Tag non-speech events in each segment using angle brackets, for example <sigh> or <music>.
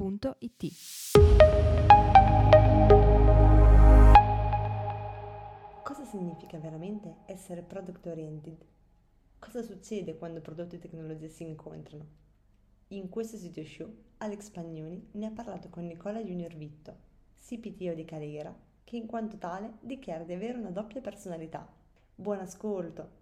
www.it. Cosa significa veramente essere product oriented? Cosa succede quando prodotto e tecnologia si incontrano? In questo sito show Alex Pagnoni ne ha parlato con Nicola Junior Vitto, CPTO di Calera, che in quanto tale dichiara di avere una doppia personalità. Buon ascolto!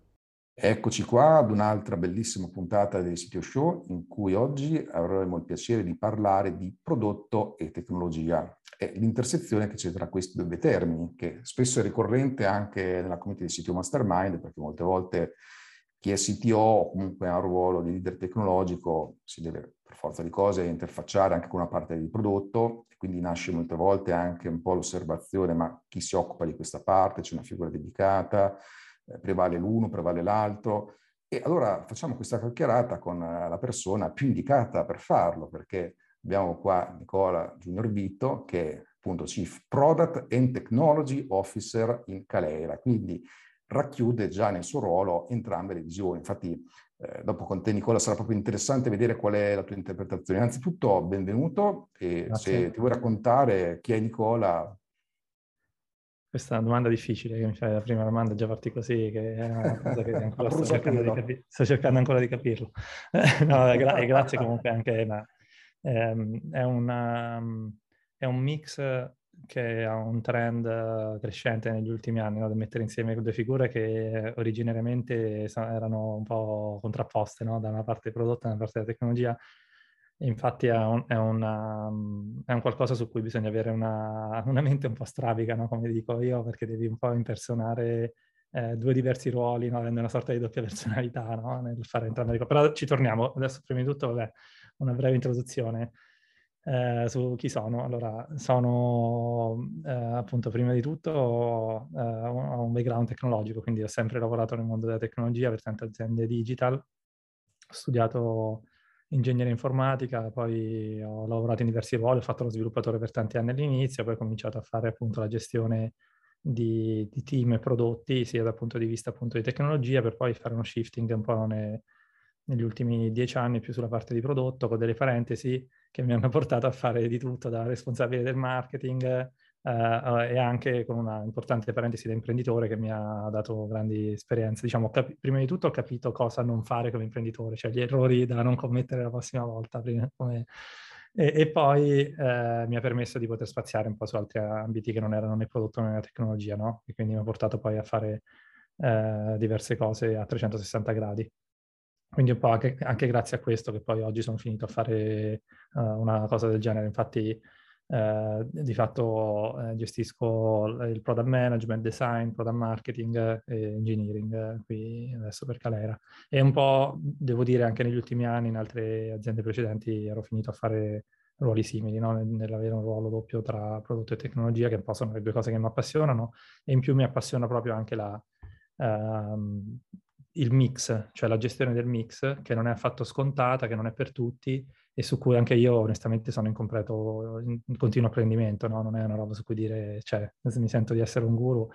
Eccoci qua ad un'altra bellissima puntata del Sitio Show in cui oggi avremo il piacere di parlare di prodotto e tecnologia. E l'intersezione che c'è tra questi due termini, che spesso è ricorrente anche nella community del Sitio Mastermind, perché molte volte chi è CTO o comunque ha un ruolo di leader tecnologico si deve per forza di cose interfacciare anche con una parte del prodotto e quindi nasce molte volte anche un po' l'osservazione ma chi si occupa di questa parte, c'è una figura dedicata, prevale l'uno, prevale l'altro. E allora facciamo questa chiacchierata con eh, la persona più indicata per farlo, perché abbiamo qua Nicola Junior Vito, che è appunto Chief Product and Technology Officer in Caleira, quindi racchiude già nel suo ruolo entrambe le visioni. Infatti, eh, dopo con te Nicola sarà proprio interessante vedere qual è la tua interpretazione. Innanzitutto, benvenuto e Grazie. se ti vuoi raccontare chi è Nicola, questa è una domanda difficile che mi fai la prima domanda, già parti così, che è una cosa che <laughs> ancora sto, cercando di capi- sto, cercando ancora di capirlo. <laughs> no, gra- grazie comunque anche, ma ehm, è, una, è, un mix che ha un trend crescente negli ultimi anni, no? di mettere insieme due figure che originariamente erano un po' contrapposte, no? da una parte prodotto e da una parte della tecnologia, Infatti è un, è, una, è un, qualcosa su cui bisogna avere una, <laughs> una mente un po' strabica, no? come dico io, perché devi un po' impersonare eh, due diversi ruoli, no? avendo una sorta di doppia <laughs> personalità no? nel fare entrambe le cose. Però ci torniamo. Adesso prima di tutto, vabbè, una breve introduzione eh, su chi sono. Allora, sono eh, appunto prima di tutto eh, ho un background tecnologico, quindi ho sempre lavorato nel mondo della tecnologia per tante aziende digital. Ho studiato ingegneria informatica, poi ho lavorato in diversi ruoli, ho fatto lo sviluppatore per tanti anni all'inizio, poi ho cominciato a fare appunto la gestione di, di team e prodotti, sia dal punto di vista appunto di tecnologia, per poi fare uno shifting un po' ne, negli ultimi dieci anni più sulla parte di prodotto, con delle parentesi che mi hanno <laughs> portato a fare di tutto, da responsabile del marketing Uh, e anche con una importante parentesi da imprenditore che mi ha dato grandi esperienze. Diciamo, capi- prima di tutto ho capito cosa non fare come imprenditore, cioè gli errori da non commettere la prossima volta. Prima, come... e, e, poi eh, mi ha permesso di poter spaziare un po' su altri ambiti che non erano né prodotto né tecnologia, no? E quindi mi ha portato poi a fare eh, diverse cose a 360 gradi. Quindi un po' anche, anche, grazie a questo che poi oggi sono finito a fare uh, una cosa del genere. Infatti eh, di fatto eh, gestisco il product management, design, product marketing e engineering eh, qui adesso per Calera. E un po', devo dire, anche negli ultimi anni in altre aziende precedenti ero finito a fare ruoli simili, no? nell'avere un ruolo doppio tra prodotto e tecnologia, che un po' sono le due cose che mi appassionano, e in più mi appassiona proprio anche la, uh, il mix, cioè la gestione del mix, che non è affatto scontata, che non è per tutti, e su cui anche io onestamente sono in completo, in continuo apprendimento, no? non è una roba su cui dire, cioè, mi sento di essere un guru,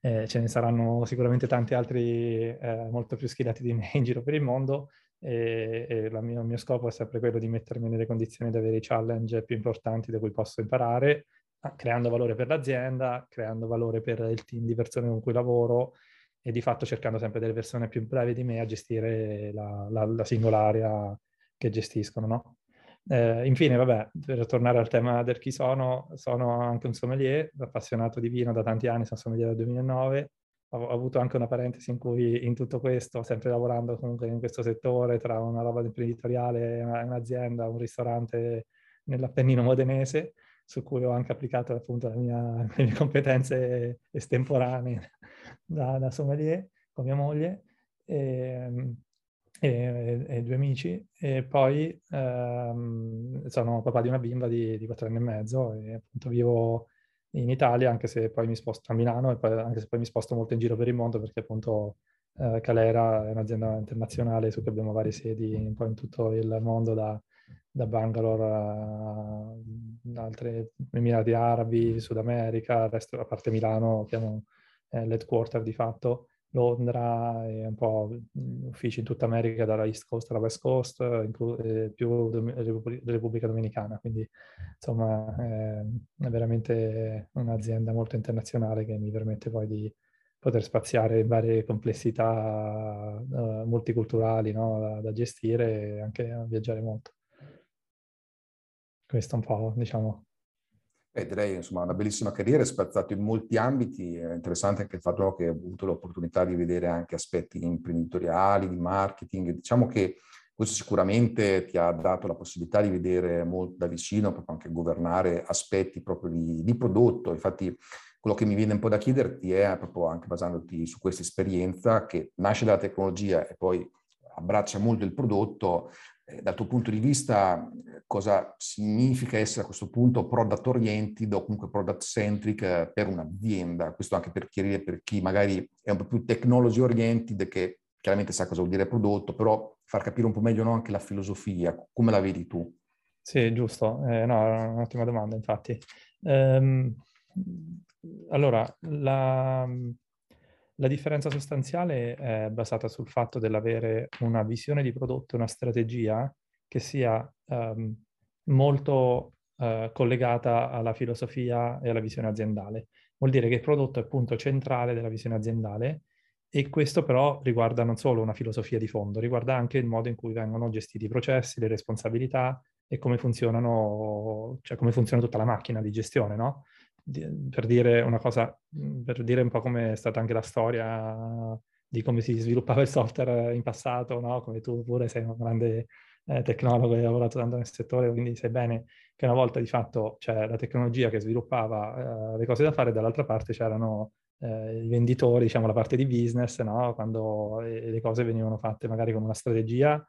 eh, ce ne saranno sicuramente tanti altri eh, molto più schillati di me in giro per il mondo e, e mia, il mio scopo è sempre quello di mettermi nelle condizioni di avere i challenge più importanti da cui posso imparare, creando valore per l'azienda, creando valore per il team di persone con cui lavoro e di fatto cercando sempre delle persone più brave di me a gestire la, la, la singola area che gestiscono, no? Eh, infine, vabbè, per tornare al tema del chi sono, sono anche un sommelier, appassionato di vino da tanti anni, sono sommelier dal 2009. Ho, avuto anche una parentesi in cui in tutto questo, sempre lavorando comunque in questo settore, tra una roba imprenditoriale, una, un'azienda, un ristorante nell'Appennino modenese, su cui ho anche applicato appunto mia, <laughs> le mie competenze estemporanee da, da sommelier con mia moglie. E, e, e, due amici e poi ehm, sono papà di una bimba di, di quattro anni e mezzo e appunto vivo in Italia anche se poi mi sposto a Milano e poi, anche se poi mi sposto molto in giro per il mondo perché appunto eh, Calera è un'azienda internazionale su cui abbiamo varie sedi un po' in tutto il mondo da, da Bangalore a, a altre Emirati Arabi, Sud America, resto, a parte Milano che è l'headquarter di fatto Londra e un po' uffici in tutta America, dalla East Coast alla West Coast, inclu- eh, più Repubblica Dominicana. Quindi insomma è veramente un'azienda molto internazionale che mi permette poi di poter spaziare in varie complessità uh, multiculturali no? da, da, gestire e anche a viaggiare molto. Questo un po', diciamo, Beh, direi insomma una bellissima carriera, spazzato in molti ambiti, è interessante anche il fatto che ho avuto l'opportunità di vedere anche aspetti imprenditoriali, di marketing, diciamo che questo sicuramente ti ha dato la possibilità di vedere molto da vicino, proprio anche governare aspetti proprio di, di prodotto, infatti quello che mi viene un po' da chiederti è, proprio anche basandoti su questa esperienza, che nasce dalla tecnologia e poi abbraccia molto il prodotto, dal tuo punto di vista cosa significa essere a questo punto product oriented o comunque product centric eh, per un'azienda? Questo anche per chiarire per chi magari è un po' più technology oriented che chiaramente sa cosa vuol dire prodotto, però far capire un po' meglio no, anche la filosofia, come la vedi tu? Sì, giusto. Eh, no, un'ottima domanda, infatti. Um, allora, la, la differenza sostanziale è basata sul fatto dell'avere una visione di prodotto, una strategia che sia um, molto uh, collegata alla filosofia e alla visione aziendale. Vuol dire che il prodotto è il punto centrale della visione aziendale e questo però riguarda non solo una filosofia di fondo, riguarda anche il modo in cui vengono gestiti i processi, le responsabilità e come funzionano, cioè come funziona tutta la macchina di gestione, no? Per dire una cosa, per dire un po' come è stata anche la storia di come si sviluppava il software in passato, no? Come tu pure sei un grande eh, tecnologo e hai lavorato tanto nel settore, quindi sai bene che una volta di fatto c'è la tecnologia che sviluppava eh, le cose da fare, dall'altra parte c'erano eh, i venditori, diciamo la parte di business, no? Quando le cose venivano fatte magari con una strategia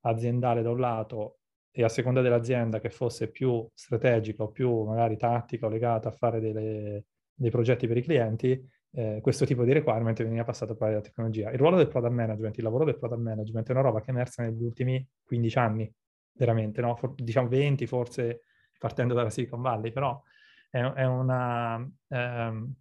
aziendale da un lato e a seconda dell'azienda che fosse più strategica o più magari tattica o legata a fare delle, dei progetti per i clienti, eh, questo tipo di requirement veniva passato poi alla tecnologia. Il ruolo del product management, il lavoro del product management è una roba che è emersa negli ultimi 15 anni, veramente, no? For- diciamo 20 forse partendo dalla Silicon Valley, però è, è, una, ehm,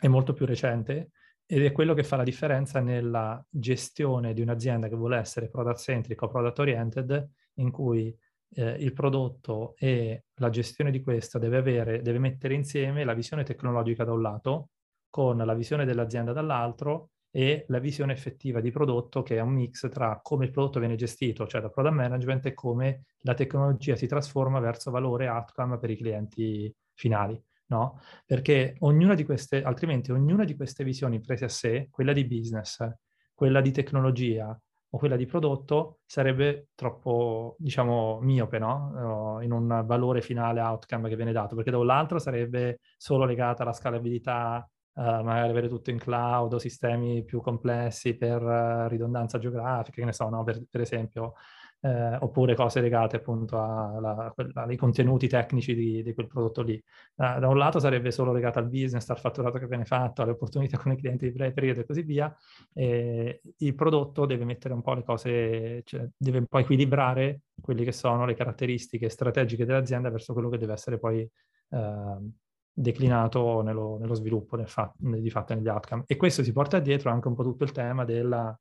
è molto più recente ed è quello che fa la differenza nella gestione di un'azienda che vuole essere product centric o product oriented, in cui eh, il prodotto e la gestione di questo deve, avere, deve mettere insieme la visione tecnologica da un lato con la visione dell'azienda dall'altro e la visione effettiva di prodotto che è un mix tra come il prodotto viene gestito, cioè da product management, e come la tecnologia si trasforma verso valore outcome per i clienti finali. No? Perché ognuna di queste, altrimenti ognuna di queste visioni prese a sé, quella di business, quella di tecnologia, o quella di prodotto sarebbe troppo, diciamo, miope, no? In un valore finale outcome che viene dato, perché dall'altro sarebbe solo legata alla scalabilità, uh, magari avere tutto in cloud o sistemi più complessi per uh, ridondanza geografica, che ne so, no? per, per esempio, eh, oppure cose legate appunto ai contenuti tecnici di, di quel prodotto lì. Da, da, un lato sarebbe solo legato al business, al fatturato che viene fatto, alle opportunità con i clienti di breve periodo e così via. E il prodotto deve mettere un po' le cose, cioè deve un po' equilibrare quelle che sono le caratteristiche strategiche dell'azienda verso quello che deve essere poi eh, declinato nello, nello sviluppo, nel fa- di fatto negli outcome. E questo si porta dietro anche un po' tutto il tema della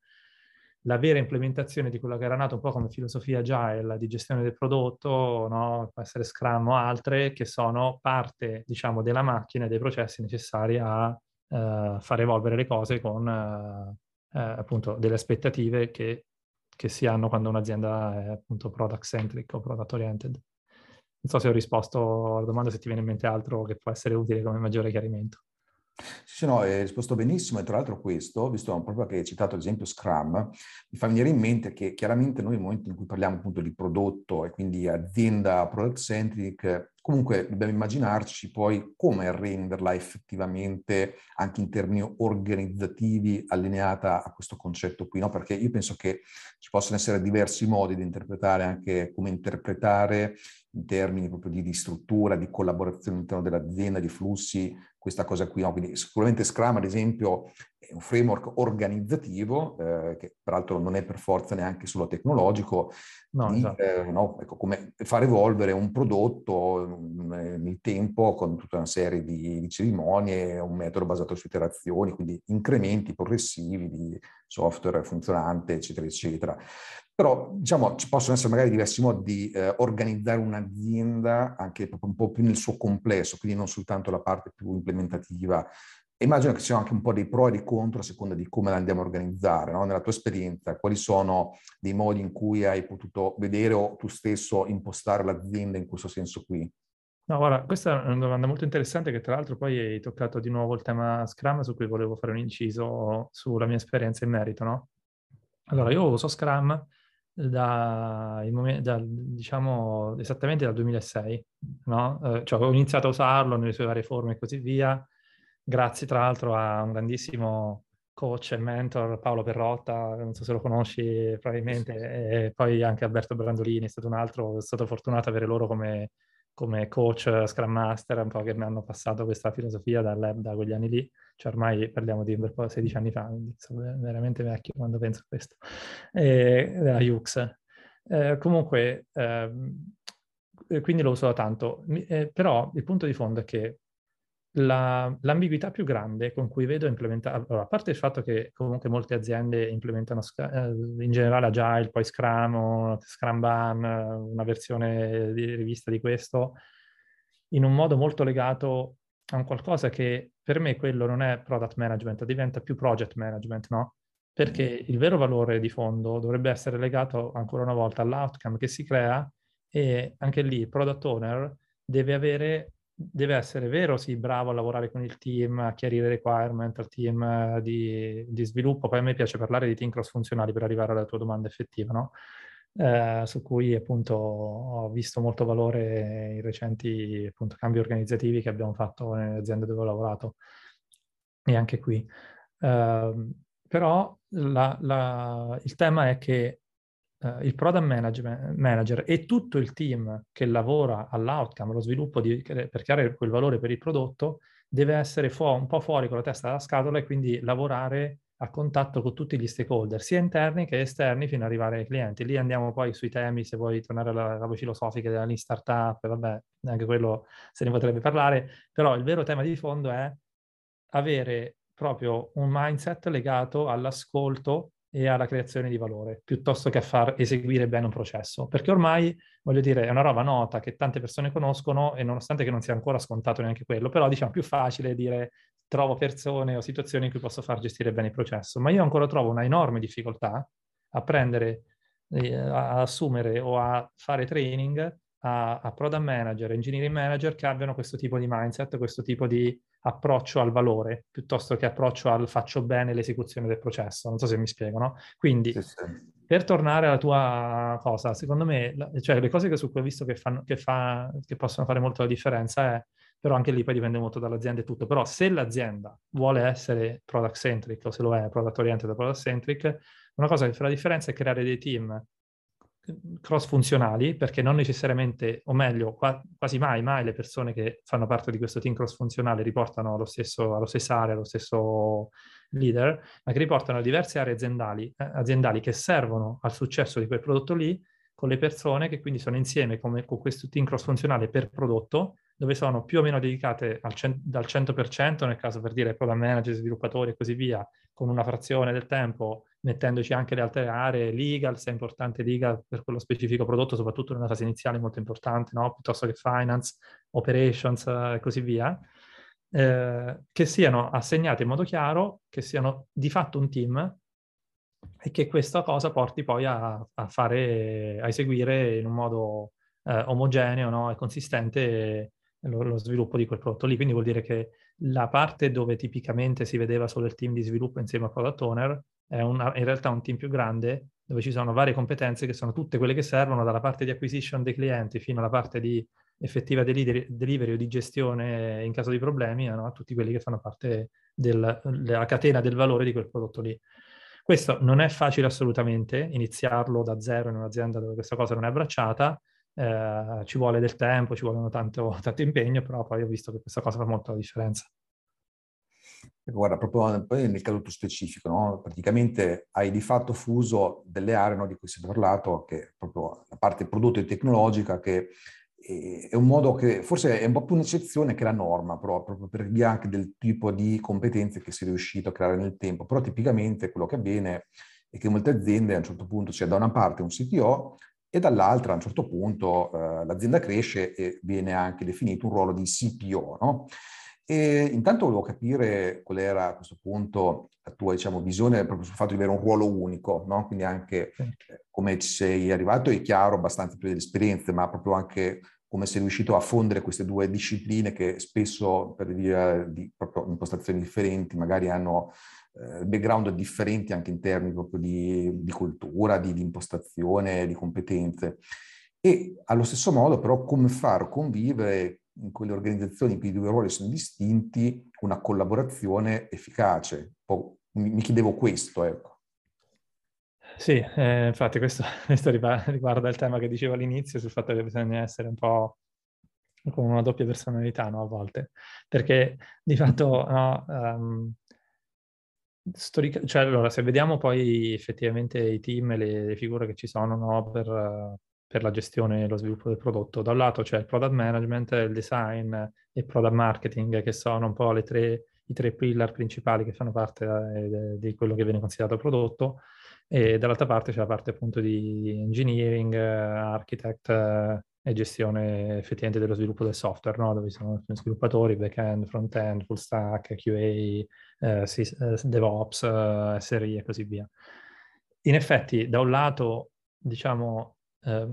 la vera implementazione di quello che era nato un po' come filosofia agile di gestione del prodotto, no? può essere Scrum o altre, che sono parte, diciamo, della macchina e dei processi necessari a uh, far evolvere le cose con uh, appunto delle aspettative che, che, si hanno quando un'azienda è appunto product centric o product oriented. Non so se ho risposto alla domanda, se ti viene in mente altro che può essere utile come maggiore chiarimento. Sì, no, hai risposto benissimo e tra l'altro questo, visto proprio che hai citato ad esempio Scrum, mi fa venire in mente che chiaramente noi nel momento in cui parliamo appunto di prodotto e quindi azienda product centric, Comunque dobbiamo immaginarci poi come renderla effettivamente anche in termini organizzativi allineata a questo concetto qui, no? perché io penso che ci possono essere diversi modi di interpretare anche come interpretare in termini proprio di, di struttura, di collaborazione all'interno dell'azienda, di flussi, questa cosa qui. No? Quindi sicuramente Scrum, ad esempio, è un framework organizzativo, eh, che peraltro non è per forza neanche solo tecnologico, no, di, esatto. eh, no, ecco, come far evolvere un prodotto mm, nel tempo con tutta una serie di, di cerimonie, un metodo basato su iterazioni, quindi incrementi progressivi di software funzionante, eccetera, eccetera. Però, diciamo, ci possono essere magari diversi modi di eh, organizzare un'azienda anche un po' più nel suo complesso, quindi non soltanto la parte più implementativa. Immagino che ci siano anche un po' dei pro e dei contro a seconda di come la andiamo a organizzare. No? Nella tua esperienza, quali sono dei modi in cui hai potuto vedere o tu stesso impostare l'azienda in questo senso qui? No, guarda, questa è una domanda molto interessante che tra l'altro poi hai toccato di nuovo il tema Scrum su cui volevo fare un inciso sulla mia esperienza in merito, no? Allora, io uso Scrum da, da, diciamo esattamente dal 2006, no? Eh, cioè ho iniziato a usarlo nelle sue varie forme e così via, grazie tra l'altro a un grandissimo coach e mentor Paolo Perrotta, non so se lo conosci probabilmente, e poi anche Alberto Brandolini è stato un altro, sono stato fortunato avere loro come, come coach Scrum Master, un po' che mi hanno passato questa filosofia dal, da quegli anni lì cioè ormai parliamo di un bel po' 16 anni fa, quindi sono veramente vecchio quando penso a questo, e, della Hughes. Eh, comunque, eh, quindi lo uso da tanto, eh, però il punto di fondo è che la, l'ambiguità più grande con cui vedo implementare, allora, a parte il fatto che comunque molte aziende implementano eh, in generale Agile, poi Scrum Scrum Ban, una versione di rivista di questo, in un modo molto legato a un qualcosa che per me quello non è product management, diventa più project management, no? Perché mm. il vero valore di fondo dovrebbe essere legato ancora una volta all'outcome che si crea e anche lì il product owner deve avere deve essere vero, sì, bravo a lavorare con il team, a chiarire requirement al team di, di, sviluppo. Poi a me piace parlare di team cross funzionali per arrivare alla tua domanda effettiva, no? Eh, su cui appunto ho visto molto valore i recenti appunto, cambi organizzativi che abbiamo fatto nelle aziende dove ho lavorato e anche qui. Uh, però la, la, il tema è che uh, il product manager e tutto il team che lavora all'outcome, allo sviluppo di, per creare quel valore per il prodotto, deve essere fu- un po' fuori con la testa dalla scatola e quindi lavorare a contatto con tutti gli stakeholder, sia interni che esterni, fino ad arrivare ai clienti. Lì andiamo poi sui temi, se vuoi tornare alla, alla filosofica della Lean Startup, vabbè, anche quello se ne potrebbe parlare, però il vero tema di fondo è avere proprio un mindset legato all'ascolto e alla creazione di valore, piuttosto che a far eseguire bene un processo. Perché ormai, voglio dire, è una roba nota che tante persone conoscono e nonostante che non sia ancora scontato neanche quello, però diciamo più facile dire trovo persone o situazioni in cui posso far gestire bene il processo. Ma io ancora trovo una enorme difficoltà a prendere, eh, a assumere o a fare training a, a product manager, engineering manager che abbiano questo tipo di mindset, questo tipo di approccio al valore, piuttosto che approccio al faccio bene l'esecuzione del processo. Non so se mi spiego, no? Quindi, sì, sì. per tornare alla tua cosa, secondo me, cioè le cose che su cui ho visto che, fanno, che, fa, che possono fare molto la differenza è però anche lì poi dipende molto dall'azienda e tutto. Però se l'azienda vuole essere product centric o se lo è product oriented o product centric, una cosa che fa la differenza è creare dei team cross funzionali, perché non necessariamente, o meglio, qua, quasi mai, mai le persone che fanno parte di questo team cross funzionale riportano allo stesso, allo stesso area, allo stesso leader, ma che riportano a diverse aree aziendali, eh, aziendali che servono al successo di quel prodotto lì, con le persone che quindi sono insieme come, con questo team cross funzionale per prodotto, dove sono più o meno dedicate cent- dal 100%, nel caso per dire product manager, sviluppatori e così via, con una frazione del tempo, mettendoci anche le altre aree, legal, se è importante legal per quello specifico prodotto, soprattutto nella fase iniziale molto importante, no? piuttosto che finance, operations eh, e così via, eh, che siano assegnate in modo chiaro, che siano di fatto un team e che questa cosa porti poi a, a fare, a eseguire in un modo eh, omogeneo no? e consistente lo, lo, sviluppo di quel prodotto lì. Quindi vuol dire che la parte dove tipicamente si vedeva solo il team di sviluppo insieme al product owner è una, in realtà un team più grande dove ci sono varie competenze che sono tutte quelle che servono dalla parte di acquisition dei clienti fino alla parte di effettiva delivery, delivery o di gestione in caso di problemi no? tutti quelli che fanno parte del, della catena del valore di quel prodotto lì. Questo non è facile assolutamente, iniziarlo da zero in un'azienda dove questa cosa non è abbracciata, eh, ci vuole del tempo, ci vuole tanto, <laughs> tanto impegno, però poi ho visto che questa cosa fa molto la differenza. Guarda, proprio nel caso più specifico, no? praticamente hai di fatto fuso delle aree no, di cui si è parlato, che è proprio la parte prodotto e tecnologica, che è un modo che forse è un po' più un'eccezione che la norma, proprio per via anche del tipo di competenze che si è riuscito a creare nel tempo. Però tipicamente quello che avviene è che molte aziende a un certo punto c'è da una parte un CTO e dall'altra a un certo punto eh, l'azienda cresce e viene anche definito un ruolo di CPO, no? E intanto volevo capire qual era a questo punto la tua diciamo, visione proprio sul fatto di avere un ruolo unico, no? quindi anche eh, come ci sei arrivato è chiaro, abbastanza più delle esperienze, ma proprio anche come sei riuscito a fondere queste due discipline che spesso per via di impostazioni differenti magari hanno eh, background differenti anche in termini proprio di, di cultura, di, di impostazione, di competenze. E allo stesso modo però come far convivere in quelle organizzazioni in cui i due ruoli sono distinti, una collaborazione efficace. mi chiedevo questo, ecco. Sì, eh, infatti questo, <laughs> questo, riguarda il tema che dicevo all'inizio sul fatto che bisogna essere un po' con una doppia personalità, no, a volte. Perché di fatto, no, um, storica- cioè allora, se vediamo poi effettivamente i team e le, le figure che ci sono, no, per, per la gestione e lo sviluppo del prodotto. Da un lato c'è il product management, il design e il product marketing, che sono un po' tre, i tre pillar principali che fanno parte eh, di quello che viene considerato prodotto, e dall'altra parte c'è la parte appunto di engineering, architect eh, e gestione effettivamente dello sviluppo del software, no? dove sono sviluppatori, back-end, front-end, full stack, QA, eh, eh DevOps, eh, SRI e così via. In effetti, da un lato, diciamo, eh,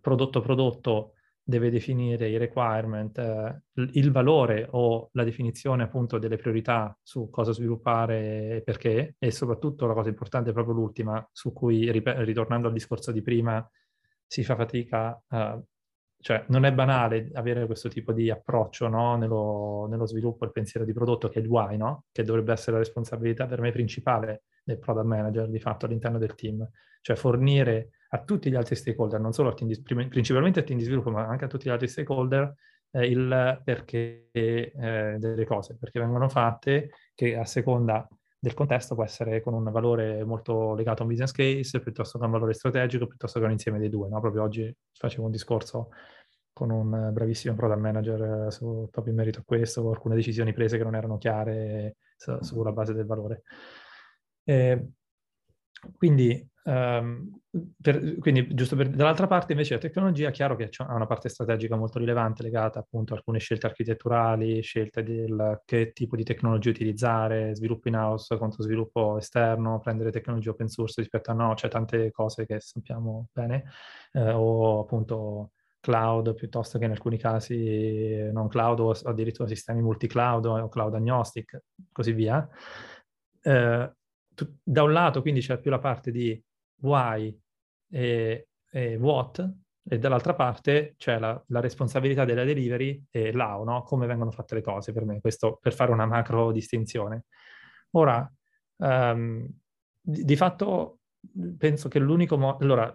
prodotto prodotto deve definire i requirement, eh, il valore o la definizione appunto delle priorità su cosa sviluppare e perché, e soprattutto la cosa importante è proprio l'ultima, su cui, ritornando al discorso di prima, si fa fatica, uh, cioè non è banale avere questo tipo di approccio no? nello, nello, sviluppo il pensiero di prodotto che è il why, no? che dovrebbe essere la responsabilità per me principale del product manager di fatto all'interno del team, cioè fornire a tutti gli altri stakeholder, non solo al team di, principalmente al team di sviluppo, ma anche a tutti gli altri stakeholder, eh, il perché eh, delle cose, perché vengono fatte che a seconda del contesto può essere con un valore molto legato a un business case, piuttosto che a un valore strategico, piuttosto che un insieme dei due. No? Proprio oggi facevo un discorso con un bravissimo product manager su, proprio in merito a questo, alcune decisioni prese che non erano chiare su, sulla base del valore. Eh, quindi Um, per, quindi, giusto per, dall'altra parte invece la tecnologia, è chiaro che ha una parte strategica molto rilevante legata appunto a alcune scelte architetturali, scelte del che tipo di tecnologia utilizzare, sviluppo in house contro sviluppo esterno, prendere tecnologie open source rispetto a no, c'è tante cose che sappiamo bene, eh, o appunto cloud piuttosto che in alcuni casi non cloud o addirittura sistemi multi-cloud o cloud agnostic, così via. Eh, da un lato quindi c'è più la parte di why e, e what, e dall'altra parte c'è la, la, responsabilità della delivery e l'AO, no? come vengono fatte le cose per me, questo per fare una macro distinzione. Ora, um, di, di, fatto penso che l'unico modo... Allora,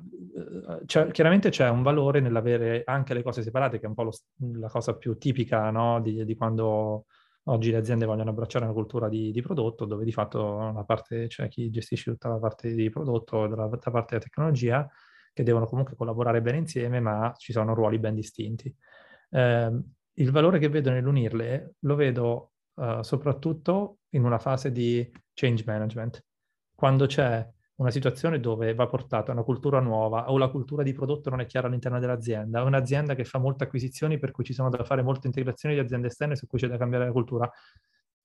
c'è, chiaramente c'è un valore nell'avere anche le cose separate, che è un po' lo, la cosa più tipica no? di, di, quando Oggi le aziende vogliono abbracciare una cultura di, di prodotto dove di fatto la c'è chi gestisce tutta la parte di prodotto e la parte della tecnologia che devono comunque collaborare bene insieme, ma ci sono ruoli ben distinti. Eh, il valore che vedo nell'unirle lo vedo uh, soprattutto in una fase di change management, quando c'è una situazione dove va portata una cultura nuova o la cultura di prodotto non è chiara all'interno dell'azienda, o un'azienda che fa molte acquisizioni per cui ci sono da fare molte integrazioni di aziende esterne su cui c'è da cambiare la cultura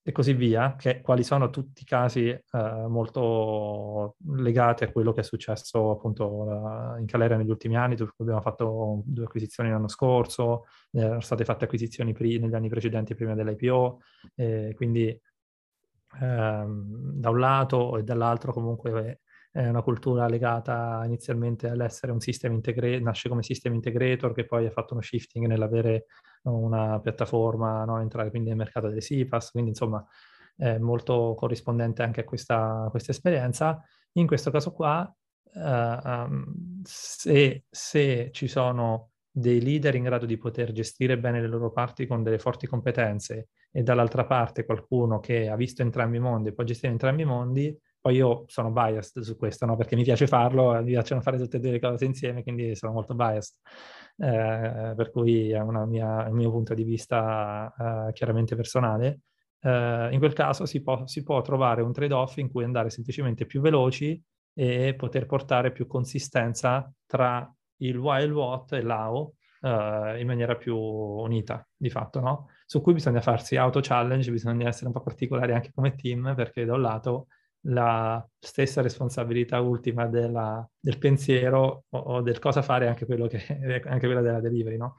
e così via, che quali sono tutti i casi eh, molto legati a quello che è successo appunto in Calera negli ultimi anni, dove abbiamo fatto due acquisizioni l'anno scorso, eh, erano state fatte acquisizioni pre- negli anni precedenti prima dell'IPO, eh, quindi ehm, da un lato e dall'altro comunque è una cultura legata inizialmente all'essere un system integrator, nasce come system integrator che poi ha fatto uno shifting nell'avere una piattaforma, no? entrare quindi nel mercato delle SIPAS, quindi insomma è molto corrispondente anche a questa, questa esperienza. In questo caso qua, uh, um, se, se ci sono dei leader in grado di poter gestire bene le loro parti con delle forti competenze e dall'altra parte qualcuno che ha visto entrambi i mondi e può gestire entrambi i mondi, poi io sono biased su questo, no? perché mi piace farlo, mi piacciono fare tutte e due le cose insieme, quindi sono molto biased. Eh, per cui è mia, il mio punto di vista eh, chiaramente personale. Eh, in quel caso si può, si può trovare un trade-off in cui andare semplicemente più veloci e poter portare più consistenza tra il why il what e l'how uh, in maniera più unita, di fatto, no? Su cui bisogna farsi auto-challenge, bisogna essere un po' particolari anche come team, perché da un lato la stessa responsabilità ultima della, del pensiero o, o, del cosa fare è anche, che, <laughs> anche quella della delivery, no?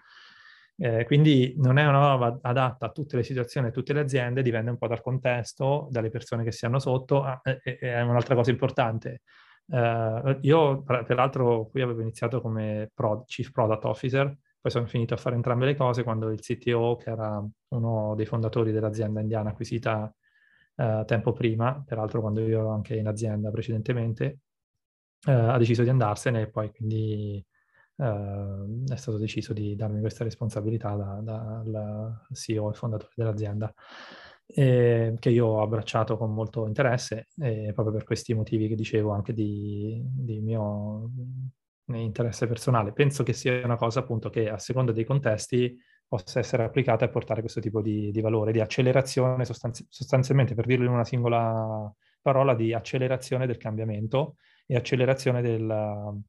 Eh, quindi non è una roba adatta a tutte le situazioni, a tutte le aziende, dipende un po' dal contesto, dalle persone che si hanno sotto. Ah, è un'altra cosa importante. Uh, io, peraltro, qui avevo iniziato come pro, Chief Product Officer, poi sono finito a fare entrambe le cose quando il CTO, che era uno dei fondatori dell'azienda indiana acquisita uh, tempo prima, peraltro quando io ero anche in azienda precedentemente, uh, ha deciso di andarsene e poi quindi è stato deciso di darmi questa responsabilità dal da, da CEO e fondatore dell'azienda eh, che io ho abbracciato con molto interesse, eh, proprio per questi motivi che dicevo anche di, di mio interesse personale. Penso che sia una cosa appunto che a seconda dei contesti possa essere applicata e portare questo tipo di, di valore, di accelerazione, sostanzi- sostanzialmente per dirlo in una singola parola, di accelerazione del cambiamento e accelerazione del,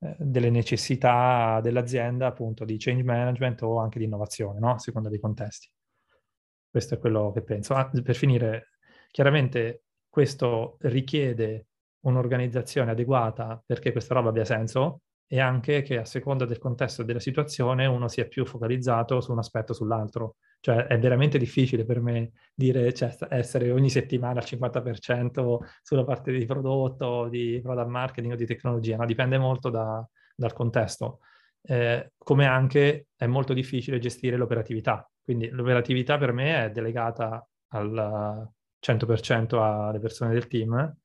eh, delle necessità dell'azienda, appunto, di change management o anche di innovazione, no? a seconda dei contesti. Questo è quello che penso. Ah, per finire, chiaramente questo richiede un'organizzazione adeguata perché questa roba abbia senso e anche che a seconda del contesto e della situazione uno sia più focalizzato su un aspetto o sull'altro. Cioè è veramente difficile per me dire, cioè, essere ogni settimana al 50% sulla parte di prodotto, di product marketing o di tecnologia, no? dipende molto da, dal contesto. Eh, come anche è molto difficile gestire l'operatività. Quindi l'operatività per me è delegata al 100% alle persone del team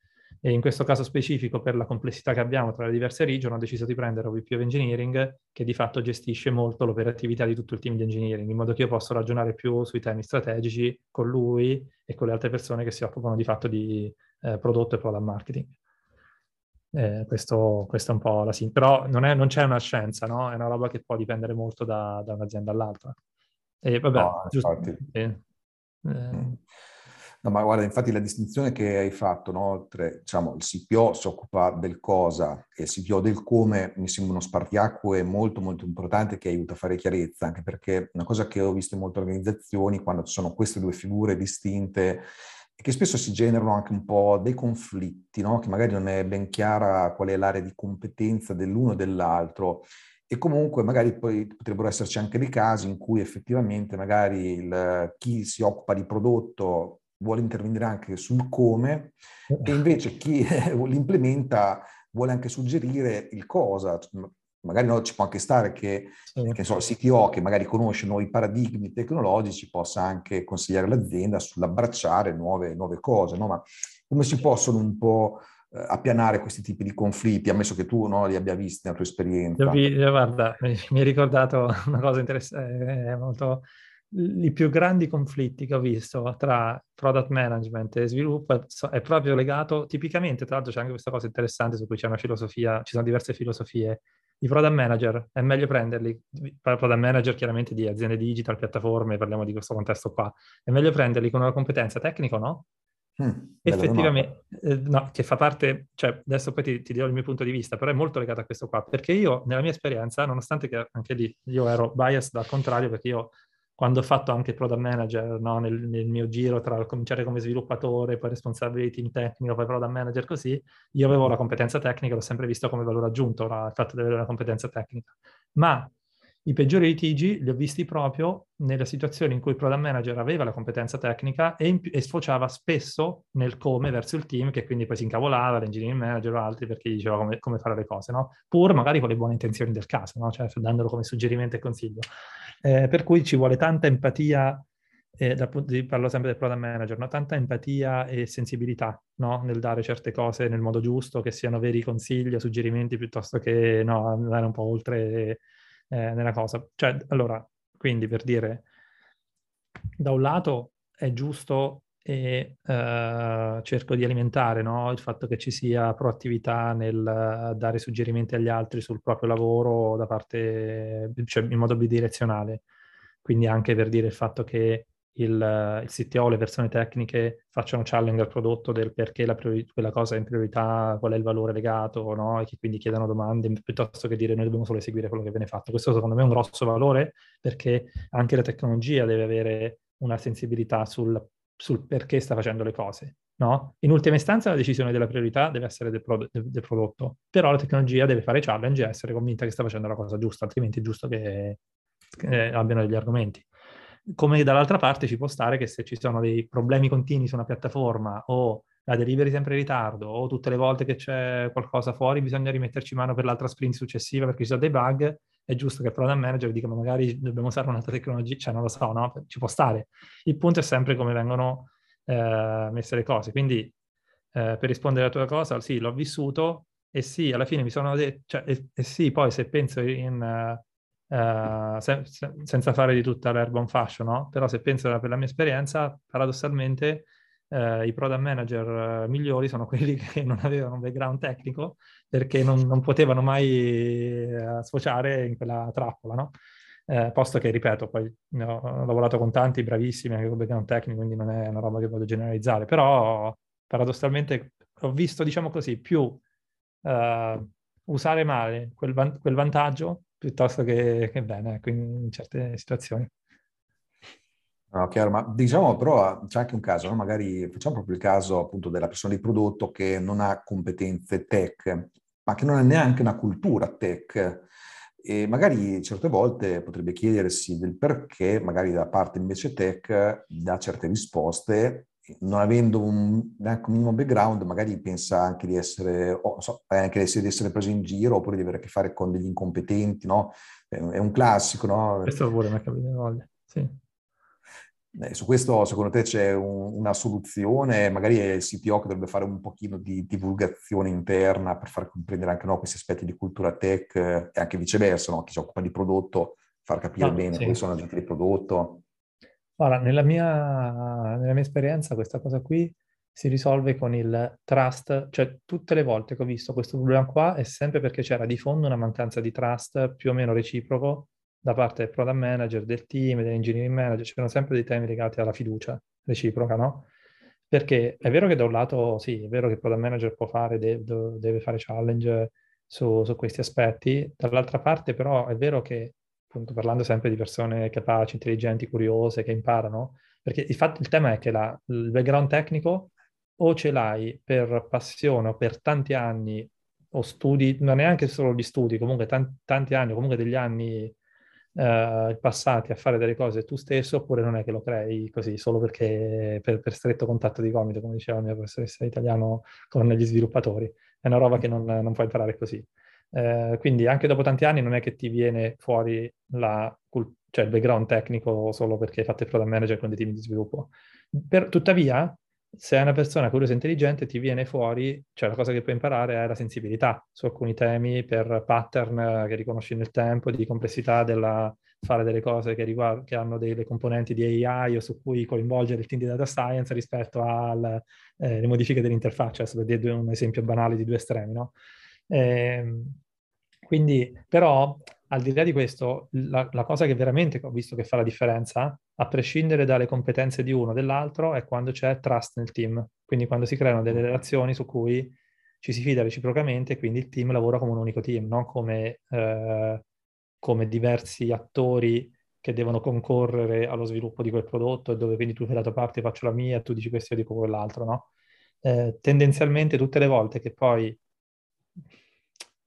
e in questo caso specifico per la complessità che abbiamo tra le diverse region ho deciso di prendere OVP of Engineering che di fatto gestisce molto l'operatività di tutto il team di engineering in modo che io possa ragionare più sui temi strategici con lui e con le altre persone che si occupano di fatto di eh, prodotto e product marketing. Eh, questo, questo, è un po' la sintesi. Però non, è, non, c'è una scienza, no? È una roba che può dipendere molto da, da un'azienda all'altra. E vabbè, no, giusto, eh, eh. No, ma guarda, infatti la distinzione che hai fatto, no? Tra, diciamo, il CPO si occupa del cosa e il CPO del come, mi sembra uno spartiacque molto molto importante che aiuta a fare chiarezza, anche perché una cosa che ho visto in molte organizzazioni, quando ci sono queste due figure distinte, e che spesso si generano anche un po' dei conflitti, no? che magari non è ben chiara qual è l'area di competenza dell'uno e dell'altro. E comunque magari poi potrebbero esserci anche dei casi in cui effettivamente magari il, chi si occupa di prodotto vuole intervenire anche sul come e invece chi <laughs> l'implementa vuole anche suggerire il cosa magari no, ci può anche stare che, sì. che so, il CTO che magari conosce nuovi paradigmi tecnologici possa anche consigliare l'azienda sull'abbracciare nuove, nuove cose, no? Ma come si possono un po' eh, appianare questi tipi di conflitti, ammesso che tu no, li abbia visti nella tua esperienza? Guarda, mi hai ricordato una cosa interessante, molto... I più grandi conflitti che ho visto tra product management e sviluppo è proprio legato, tipicamente, tra l'altro c'è anche questa cosa interessante su cui c'è una filosofia, ci sono diverse filosofie i product manager è meglio prenderli, product manager chiaramente di aziende digital, piattaforme, parliamo di questo contesto qua, è meglio prenderli con una competenza tecnica o no? Mm, Effettivamente, eh, no, che fa parte, cioè adesso poi ti, ti dirò il mio punto di vista, però è molto legato a questo qua, perché io nella mia esperienza, nonostante che anche lì io ero biased al contrario, perché io quando ho fatto anche product manager no, nel, nel, mio giro tra cominciare come sviluppatore, poi responsabile di team tecnico, poi product manager così, io avevo la competenza tecnica, l'ho sempre visto come valore aggiunto, il fatto di avere una competenza tecnica. Ma I peggiori litigi li ho visti proprio nelle situazioni in cui il product manager aveva la competenza tecnica e, in, e, sfociava spesso nel come verso il team, che quindi poi si incavolava, l'engineering manager o altri, perché gli diceva come, come, fare le cose, no? Pur magari con le buone intenzioni del caso, no? Cioè dandolo come suggerimento e consiglio. Eh, per cui ci vuole tanta empatia eh, di, parlo sempre del product manager, no? tanta empatia e sensibilità no? nel dare certe cose nel modo giusto, che siano veri consigli o suggerimenti piuttosto che no, andare un po' oltre eh, nella cosa. Cioè, allora, quindi per dire, da un lato è giusto e uh, cerco di alimentare no? il fatto che ci sia proattività nel dare suggerimenti agli altri sul proprio lavoro da parte, cioè in modo bidirezionale. Quindi anche per dire il fatto che il, il CTO, le persone tecniche facciano challenge al prodotto del perché priori- quella cosa è in priorità, qual è il valore legato, no? e che quindi chiedano domande piuttosto che dire noi dobbiamo solo eseguire quello che viene fatto. Questo secondo me è un grosso valore perché anche la tecnologia deve avere una sensibilità sul, sul perché sta facendo le cose. No? In ultima istanza la decisione della priorità deve essere del, pro- del, prodotto, però la tecnologia deve fare challenge e essere convinta che sta facendo la cosa giusta, altrimenti è giusto che, che abbiano degli argomenti come dall'altra parte ci può stare che se ci sono dei problemi continui su una piattaforma o la delivery sempre in ritardo o tutte le volte che c'è qualcosa fuori bisogna rimetterci mano per l'altra sprint successiva perché ci sono dei bug, è giusto che il product manager dica ma magari dobbiamo usare un'altra tecnologia, cioè non lo so, no? Ci può stare. Il punto è sempre come vengono eh, messe le cose. Quindi eh, per rispondere alla tua cosa, sì, l'ho vissuto e sì, alla fine mi sono detto, cioè, e, e sì, poi se penso in... Uh, Uh, se, se, senza fare di tutta l'erba un fascio, no? Però se penso per la mia esperienza, paradossalmente uh, i product manager uh, migliori sono quelli <laughs> che non avevano un background tecnico perché non, non potevano mai sfociare in quella trappola, no? posto che, ripeto, poi ho, ho lavorato con tanti bravissimi anche con background tecnico, quindi non è una roba che voglio generalizzare, però paradossalmente ho visto, diciamo così, più usare male quel, van- quel vantaggio piuttosto che, che bene, ecco, in certe situazioni. No, chiaro, ma diciamo però c'è anche un caso, no? magari facciamo proprio il caso appunto della persona di prodotto che non ha competenze tech, ma che non ha neanche una cultura tech e magari certe volte potrebbe chiedersi del perché magari da parte invece tech dà certe risposte non avendo un, neanche un minimo background, magari pensa anche di essere, oh, so, anche di essere preso in giro oppure di avere a che fare con degli incompetenti, no? È un classico, no? Questo pure mi è capitato voglia, sì. Eh, su questo secondo te c'è un, una soluzione? Magari è il CTO che dovrebbe fare un pochino di divulgazione interna per far comprendere anche no, questi aspetti di cultura tech e anche viceversa, no? chi si occupa di prodotto, far capire no, bene sì. quali sono agenti di prodotto. Guarda, nella mia, nella mia esperienza questa cosa qui si risolve con il trust, cioè tutte le volte che ho visto questo problema qua è sempre perché c'era di fondo una mancanza di trust più o meno reciproco da parte del product manager, del team, dell'engineering manager, c'erano sempre dei temi legati alla fiducia reciproca, no? Perché è vero che da un lato, sì, è vero che il product manager può fare, deve, deve fare challenge su, su questi aspetti, dall'altra parte però è vero che appunto parlando sempre di persone capaci, intelligenti, curiose, che imparano, perché il, fatto, il tema è che la, il background tecnico o ce l'hai per passione o per tanti anni o studi, non neanche solo gli studi, comunque tanti, tanti anni, comunque degli anni eh, passati a fare delle cose tu stesso, oppure non è che lo crei così, solo perché per, per stretto contatto di gomito, come diceva il mio professoressa italiano con gli sviluppatori. È una roba che non, non puoi imparare così. Eh, quindi anche dopo tanti anni non è che ti viene fuori la, cioè il background tecnico solo perché hai fatto il product manager con dei team di sviluppo. Per, tuttavia, se è una persona curiosa e intelligente, ti viene fuori, cioè la cosa che puoi imparare è la sensibilità su alcuni temi per pattern che riconosci nel tempo, di complessità della fare delle cose che, riguard- che hanno delle componenti di AI o su cui coinvolgere il team di data science rispetto alle eh, modifiche dell'interfaccia, per dire un esempio banale di due estremi, no? Eh, quindi, però, al di là di questo, la, la, cosa che veramente ho visto che fa la differenza, a prescindere dalle competenze di uno o dell'altro, è quando c'è trust nel team. Quindi quando si creano delle relazioni su cui ci si fida reciprocamente quindi il team lavora come un unico team, non come, eh, come diversi attori che devono concorrere allo sviluppo di quel prodotto e dove quindi tu fai la tua parte, faccio la mia, tu dici questo io dico quell'altro, no? Eh, tendenzialmente tutte le volte che poi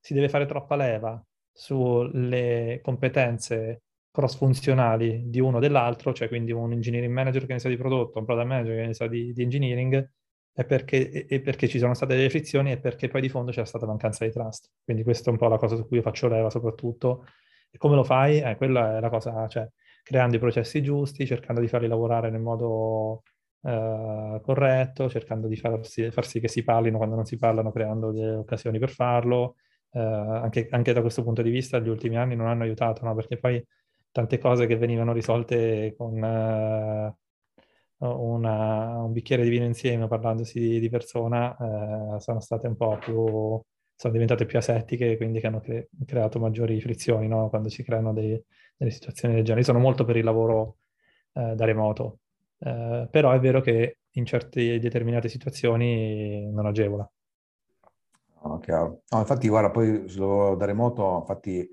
si deve fare troppa leva sulle competenze cross-funzionali di uno o dell'altro, cioè quindi un engineering manager che ne sa di prodotto, un product manager che ne sa di, di engineering, è perché, è perché, ci sono state delle frizioni e perché poi di fondo c'è stata mancanza di trust. Quindi questa è un po' la cosa su cui io faccio leva soprattutto. E come lo fai? Eh, quella è la cosa, cioè creando i processi giusti, cercando di farli lavorare nel modo eh, corretto, cercando di farsi, far sì che si parlino quando non si parlano, creando delle occasioni per farlo. Eh, anche, anche, da questo punto di vista gli ultimi anni non hanno aiutato, no? perché poi tante cose che venivano risolte con eh, una, un bicchiere di vino insieme parlandosi di, di persona eh, sono state un po' più, sono diventate più asettiche, quindi che hanno cre- creato maggiori frizioni no? quando si creano dei, delle situazioni del genere. Sono molto per il lavoro eh, da remoto, eh, però è vero che in certe determinate situazioni non agevola. No. No, infatti, guarda, poi da remoto, infatti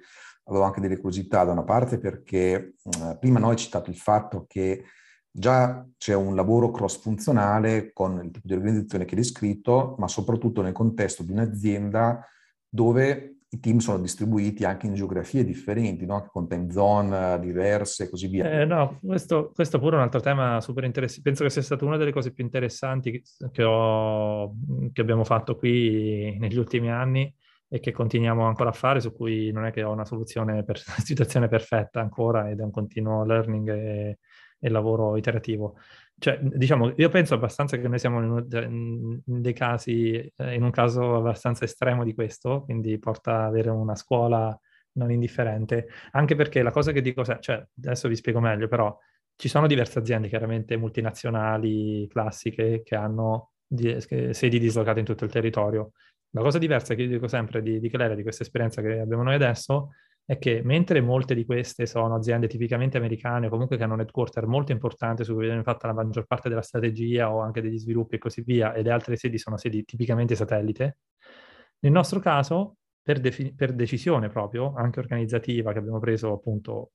avevo anche delle curiosità da una parte perché eh, prima noi hai citato il fatto che già c'è un lavoro cross-funzionale con il tipo di organizzazione che hai descritto, ma soprattutto nel contesto di un'azienda dove i team sono distribuiti anche in geografie differenti, no? con time zone diverse e così via. Eh, no, questo, questo pure è un altro tema super interessante. Penso che sia stata una delle cose più interessanti che, ho, che abbiamo fatto qui negli ultimi anni e che continuiamo ancora a fare, su cui non è che ho una soluzione per <laughs> una situazione perfetta ancora ed è un continuo learning e, e lavoro iterativo. Cioè, diciamo, io penso abbastanza che noi siamo in, in dei casi, eh, in un caso abbastanza estremo di questo, quindi porta ad avere una scuola non indifferente, anche perché la cosa che dico, cioè, adesso vi spiego meglio, però ci sono diverse aziende chiaramente multinazionali classiche che hanno di, sedi dislocate in tutto il territorio. La cosa diversa che io dico sempre di, di Clera, di questa esperienza che abbiamo noi adesso, è che mentre molte di queste sono aziende tipicamente americane o comunque che hanno un headquarter molto importante su cui viene fatta la maggior parte della strategia o anche degli sviluppi e così via, e le altre sedi sono sedi tipicamente satellite, nel nostro caso, per, defi- per decisione proprio, anche organizzativa, che abbiamo preso appunto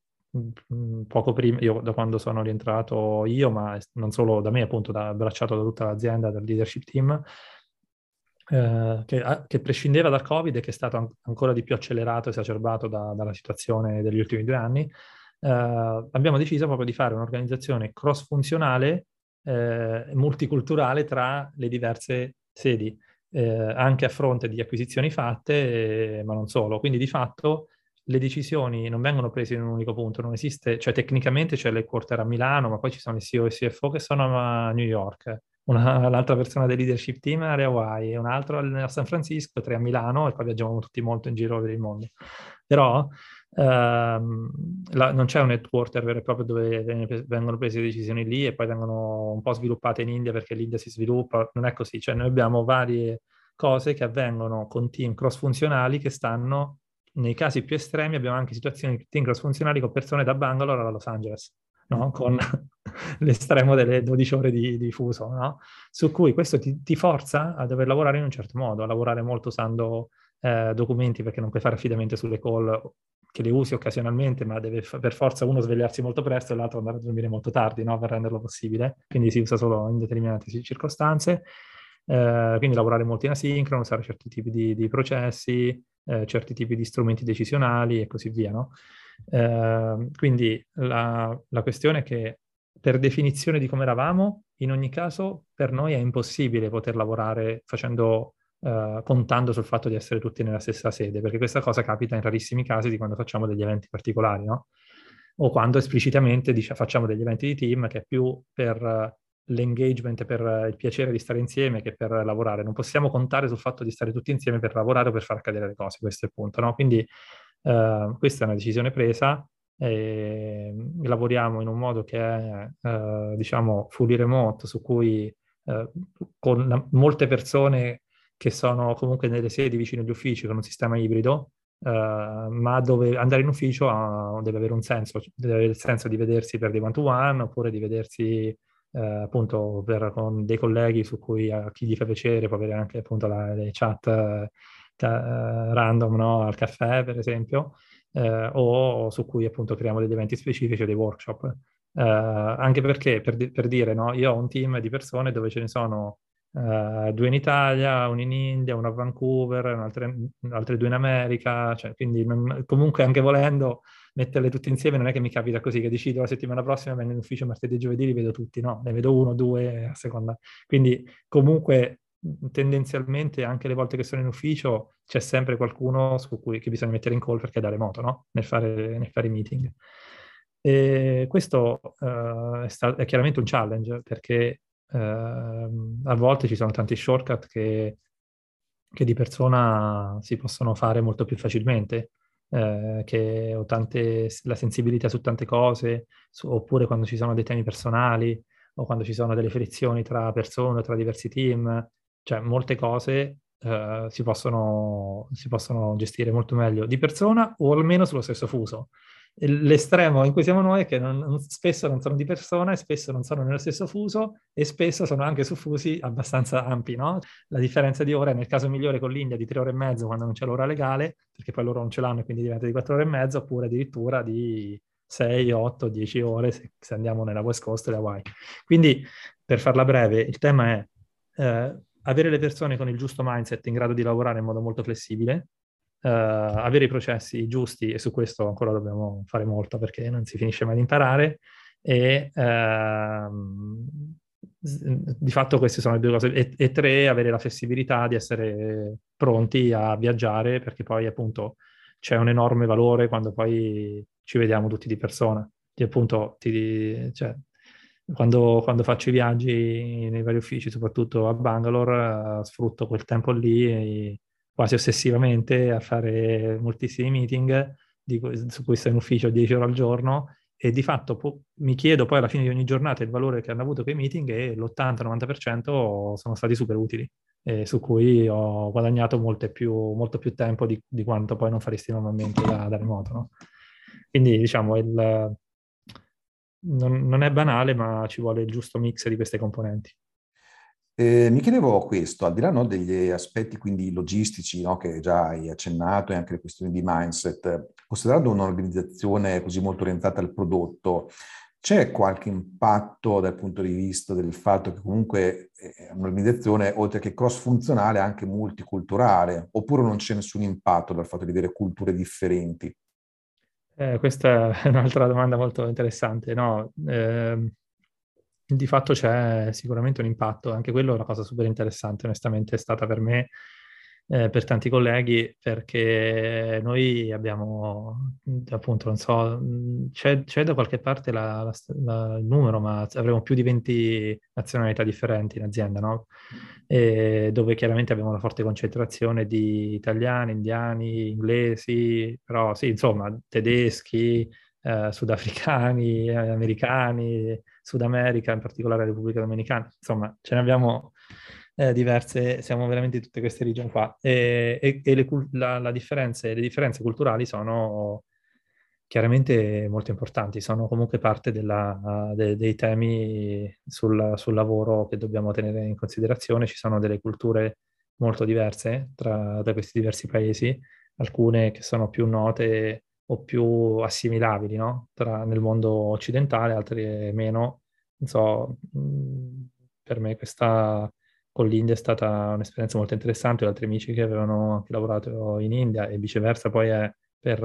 poco prima, io da quando sono rientrato io, ma non solo da me, appunto, da, abbracciato da tutta l'azienda, dal leadership team, eh, che, che, prescindeva dal Covid e che è stato an- ancora di più accelerato e esacerbato da, dalla situazione degli ultimi due anni, eh, abbiamo deciso proprio di fare un'organizzazione cross-funzionale, eh, multiculturale tra le diverse sedi, eh, anche a fronte di acquisizioni fatte, ma non solo. Quindi di fatto le decisioni non vengono prese in un unico punto, non esiste, cioè tecnicamente c'è l'headquarter a Milano, ma poi ci sono i CEO e CFO che sono a New York una, <laughs> l'altra persona del leadership team alle Hawaii, un altro a San Francisco, tre a Milano e poi viaggiamo tutti molto in giro per il mondo. Però ehm, la, non c'è un headquarter vero e proprio dove vengono prese le decisioni lì e poi vengono un po' sviluppate in India perché l'India si sviluppa, non è così, cioè noi abbiamo varie cose che avvengono con team cross-funzionali che stanno, nei casi più estremi abbiamo anche situazioni di team cross-funzionali con persone da Bangalore a Los Angeles no? con <laughs> l'estremo delle 12 ore di, di fuso, no? su cui questo ti, ti, forza a dover lavorare in un certo modo, a lavorare molto usando eh, documenti perché non puoi fare affidamento sulle call che le usi occasionalmente, ma deve per forza uno svegliarsi molto presto e l'altro andare a dormire molto tardi no? per renderlo possibile, quindi si usa solo in determinate circostanze. Eh, quindi lavorare molto in asincrono, usare certi tipi di, di processi, eh, certi tipi di strumenti decisionali e così via. No? Eh, quindi la, la, questione è che per definizione di come eravamo, in ogni caso per noi è impossibile poter lavorare facendo, eh, contando sul fatto di essere tutti nella stessa sede, perché questa cosa capita in rarissimi casi di quando facciamo degli eventi particolari, no? O quando esplicitamente dice, facciamo degli eventi di team che è più per l'engagement, per il piacere di stare insieme che per lavorare. Non possiamo contare sul fatto di stare tutti insieme per lavorare o per far accadere le cose, questo è il punto, no? Quindi Uh, questa è una decisione presa e lavoriamo in un modo che è, uh, diciamo, fully remote, su cui uh, con molte persone che sono comunque nelle sedi vicino agli uffici con un sistema ibrido, ma dove andare in ufficio deve avere un senso, deve avere il senso di vedersi per dei one-to-one oppure di vedersi appunto per, con dei colleghi su cui a chi gli fa piacere può avere anche appunto la, le chat uh, random no? al caffè, per esempio, uh, o su cui appunto creiamo degli eventi specifici o dei workshop. Uh, anche perché, per, di- per dire, no? io ho un team di persone dove ce ne sono uh, due in Italia, uno in India, uno a Vancouver, altre due in America, cioè, quindi non, comunque anche volendo metterle tutte insieme non è che mi capita così che decido la settimana prossima vengo in ufficio martedì e giovedì li vedo tutti, no, ne vedo uno, due a seconda. Quindi comunque tendenzialmente anche le volte che sono in ufficio c'è sempre qualcuno su cui bisogna mettere in call perché è da remoto, no? Nel fare, nel fare meeting. E questo uh, è, sta- è, chiaramente un challenge perché uh, a volte ci sono tanti shortcut che, che, di persona si possono fare molto più facilmente, uh, che ho tante, la sensibilità su tante cose, su, oppure quando ci sono dei temi personali o quando ci sono delle frizioni tra persone, tra diversi team, cioè molte cose Uh, si, possono, si, possono, gestire molto meglio di persona o almeno sullo stesso fuso. L'estremo in cui siamo noi è che non, spesso non sono di persona spesso non sono nello stesso fuso e spesso sono anche su fusi abbastanza ampi, no? La differenza di ore è nel caso migliore con l'India di tre ore e mezzo quando non c'è l'ora legale, perché poi loro non ce l'hanno e quindi diventa di quattro ore e mezzo, oppure addirittura di 6, 8, 10 ore se, se andiamo nella West Coast e la Hawaii. Quindi, per farla breve, il tema è eh, avere le persone con il giusto mindset in grado di lavorare in modo molto flessibile, uh, avere i processi giusti e su questo ancora dobbiamo fare molto perché non si finisce mai di imparare e uh, di fatto queste sono le due cose e, e, tre avere la flessibilità di essere pronti a viaggiare perché poi appunto c'è un enorme valore quando poi ci vediamo tutti di persona. Di appunto ti, cioè, quando, quando, faccio i viaggi nei vari uffici, soprattutto a Bangalore, uh, sfrutto quel tempo lì e, quasi ossessivamente a fare moltissimi meeting di, su cui sto in ufficio 10 ore al giorno e di fatto po- mi chiedo poi alla fine di ogni giornata il valore che hanno avuto quei meeting e l'80-90% sono stati super utili e su cui ho guadagnato più, molto più tempo di, di, quanto poi non faresti normalmente da, da remoto. No? Quindi diciamo il, non, non, è banale, ma ci vuole il giusto mix di queste componenti. Eh, mi chiedevo questo, al di là no, degli aspetti quindi logistici no, che già hai accennato e anche le questioni di mindset, considerando un'organizzazione così molto orientata al prodotto, c'è qualche impatto dal punto di vista del fatto che comunque è un'organizzazione, oltre che cross-funzionale, anche multiculturale, oppure non c'è nessun impatto dal fatto di avere culture differenti? Eh, questa è <laughs> un'altra domanda molto interessante. No, eh, di fatto c'è sicuramente un impatto, anche quello è una cosa super interessante, onestamente è stata per me, eh, per tanti colleghi, perché noi abbiamo, appunto, non so, c'è, c'è da qualche parte la, la, la, il numero, ma avremo più di 20 nazionalità differenti in azienda, no? E dove chiaramente abbiamo una forte concentrazione di italiani, indiani, inglesi, però sì, insomma, tedeschi, eh, sudafricani, americani, Sud America, in particolare Repubblica Dominicana, insomma, ce ne abbiamo eh, diverse, siamo veramente in tutte queste regioni qua. E, e, e le, la, la differenze, le differenze culturali sono chiaramente molto importanti, sono comunque parte della, de, dei temi sul, sul, lavoro che dobbiamo tenere in considerazione. Ci sono delle culture molto diverse tra, tra questi diversi paesi, alcune che sono più note o più assimilabili no? Tra, nel mondo occidentale, altre meno. Non so, per me questa con l'India è stata un'esperienza molto interessante, ho altri amici che avevano anche lavorato in India e viceversa poi è per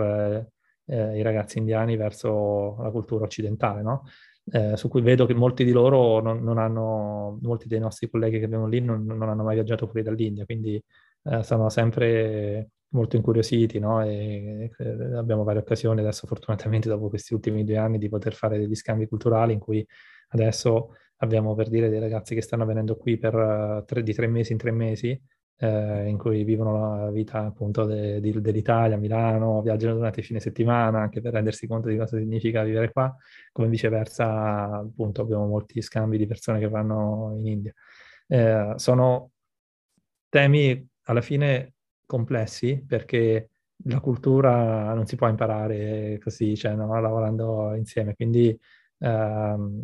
eh, i ragazzi indiani verso la cultura occidentale, no? eh, su cui vedo che molti di loro non, non, hanno, molti dei nostri colleghi che abbiamo lì non, non hanno mai viaggiato fuori dall'India, quindi eh, sono sempre molto incuriositi, no? E eh, abbiamo varie occasioni adesso, fortunatamente, dopo questi ultimi due anni, di poter fare degli scambi culturali in cui adesso abbiamo per dire dei ragazzi che stanno venendo qui per uh, tre, di tre mesi in tre mesi, eh, in cui vivono la vita appunto de, de, dell'Italia, Milano, viaggiano durante il fine settimana anche per rendersi conto di cosa significa vivere qua, come viceversa appunto abbiamo molti scambi di persone che vanno in India. Eh, sono temi alla fine complessi perché la cultura non si può imparare così, cioè no, lavorando insieme, quindi ehm,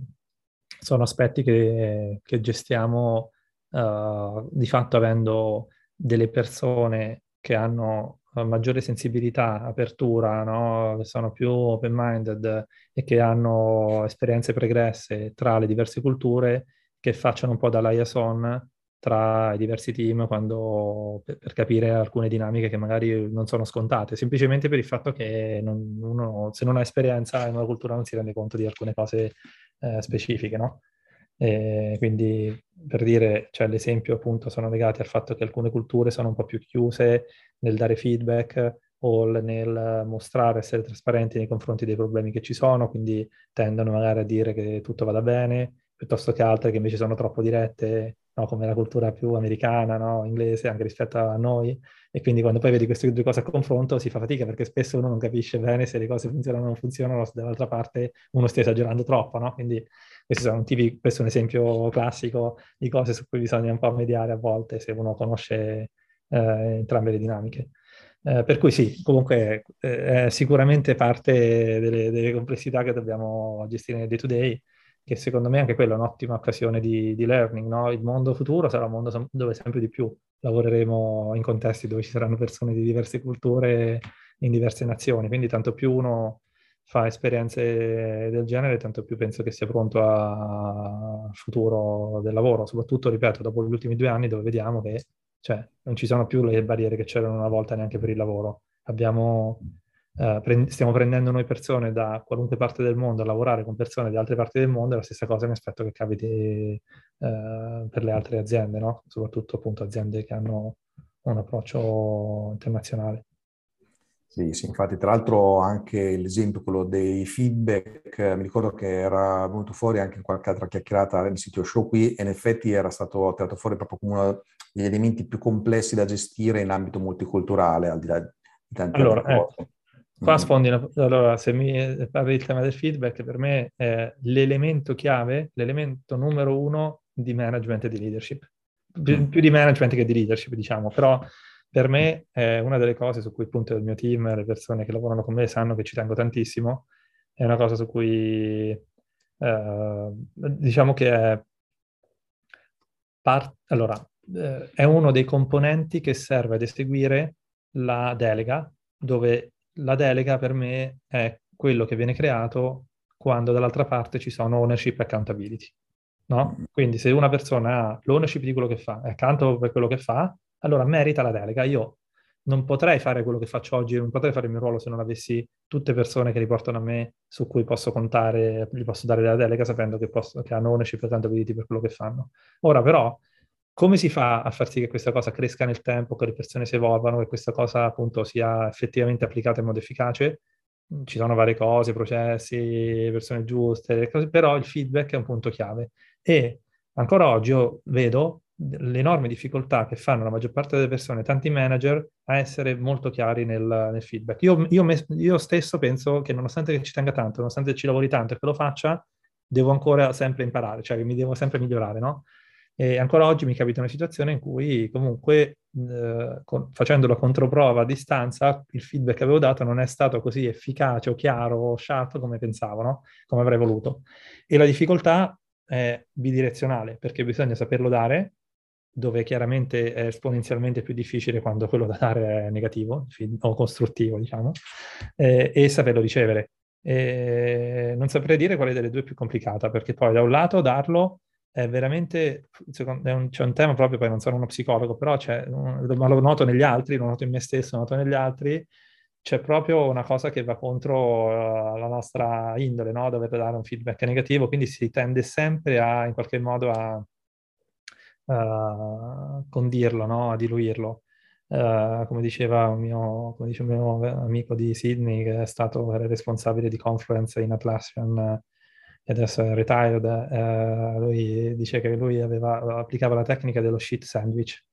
sono aspetti che, che gestiamo uh, di fatto avendo delle persone che hanno maggiore sensibilità, apertura, no? sono più open-minded e che hanno esperienze pregresse tra le diverse culture che facciano un po' da liaison tra i diversi team quando, per, per, capire alcune dinamiche che magari non sono scontate, semplicemente per il fatto che non, uno, se non ha esperienza in una cultura non si rende conto di alcune cose eh, specifiche, no? E quindi per dire, cioè l'esempio appunto sono legati al fatto che alcune culture sono un po' più chiuse nel dare feedback o nel mostrare, essere trasparenti nei confronti dei problemi che ci sono, quindi tendono magari a dire che tutto vada bene, piuttosto che altre che invece sono troppo dirette, no? come la cultura più americana, no? inglese, anche rispetto a noi. E quindi quando poi vedi queste due cose a confronto si fa fatica perché spesso uno non capisce bene se le cose funzionano o non funzionano, se dall'altra parte uno stia esagerando troppo, no? Quindi tipi, questo è un esempio classico di cose su cui bisogna un po' mediare a volte se uno conosce eh, entrambe le dinamiche. Eh, per cui sì, comunque eh, è sicuramente parte delle, delle, complessità che dobbiamo gestire nel day to day, che secondo me anche quella è un'ottima occasione di, di learning. No? Il mondo futuro sarà un mondo dove sempre di più lavoreremo in contesti dove ci saranno persone di diverse culture in diverse nazioni, quindi tanto più uno fa esperienze del genere, tanto più penso che sia pronto al futuro del lavoro, soprattutto, ripeto, dopo gli ultimi due anni dove vediamo che cioè, non ci sono più le barriere che c'erano una volta neanche per il lavoro. Abbiamo, eh, pre- stiamo prendendo noi persone da qualunque parte del mondo a lavorare con persone di altre parti del mondo e la stessa cosa mi aspetto che capiti eh, per le altre aziende, no? soprattutto appunto aziende che hanno un approccio internazionale. Sì, sì, infatti tra l'altro anche l'esempio, quello dei feedback, mi ricordo che era venuto fuori anche in qualche altra chiacchierata nel sito show qui e in effetti era stato tirato fuori proprio come uno degli elementi più complessi da gestire in ambito multiculturale, al di là di tante allora, altre ecco, cose. Qua mm. sfondi, allora se mi parli del tema del feedback, per me è l'elemento chiave, l'elemento numero uno di management e di leadership. Più, mm. più di management che di leadership, diciamo, però per me è una delle cose su cui appunto il mio team, le persone che lavorano con me sanno che ci tengo tantissimo, è una cosa su cui eh, diciamo che è, part- allora, eh, è uno dei componenti che serve ad eseguire la delega, dove la delega per me è quello che viene creato quando dall'altra parte ci sono ownership e accountability. No? Quindi se una persona ha l'ownership di quello che fa, è accanto per quello che fa, allora merita la delega. Io non potrei fare quello che faccio oggi, non potrei fare il mio ruolo se non avessi tutte persone che riportano a me, su cui posso contare, gli posso dare la delega sapendo che, posso, che hanno ownership e accountability per quello che fanno. Ora però, come si fa a far sì che questa cosa cresca nel tempo, che le persone si evolvano, che questa cosa appunto sia effettivamente applicata in modo efficace? Ci sono varie cose, processi, persone giuste, cose, però il feedback è un punto chiave. E ancora oggi io vedo l'enorme difficoltà che fanno la maggior parte delle persone, tanti manager, a essere molto chiari nel, nel feedback. Io, io, me, io, stesso penso che nonostante che ci tenga tanto, nonostante ci lavori tanto e che lo faccia, devo ancora sempre imparare, cioè mi devo sempre migliorare, no? E ancora oggi mi capita una situazione in cui comunque eh, con, facendo la controprova a distanza il feedback che avevo dato non è stato così efficace o chiaro o sharp come pensavo, no? come avrei voluto. E la difficoltà è bidirezionale perché bisogna saperlo dare dove chiaramente è esponenzialmente più difficile quando quello da dare è negativo o costruttivo, diciamo, eh, e saperlo ricevere. E non saprei dire quale delle due è più complicata, perché poi da un lato darlo è veramente, è un, c'è un tema proprio, poi non sono uno psicologo, però c'è, ma lo noto negli altri, lo noto in me stesso, lo noto negli altri, c'è proprio una cosa che va contro uh, la nostra indole, no? Dover dare un feedback negativo, quindi si tende sempre a, in qualche modo, a uh, condirlo, no? a diluirlo. Uh, come diceva un mio, dice un mio amico di Sydney, che è stato responsabile di Confluence in Atlassian e adesso è retired, uh, lui dice che lui aveva, applicava la tecnica dello shit sandwich,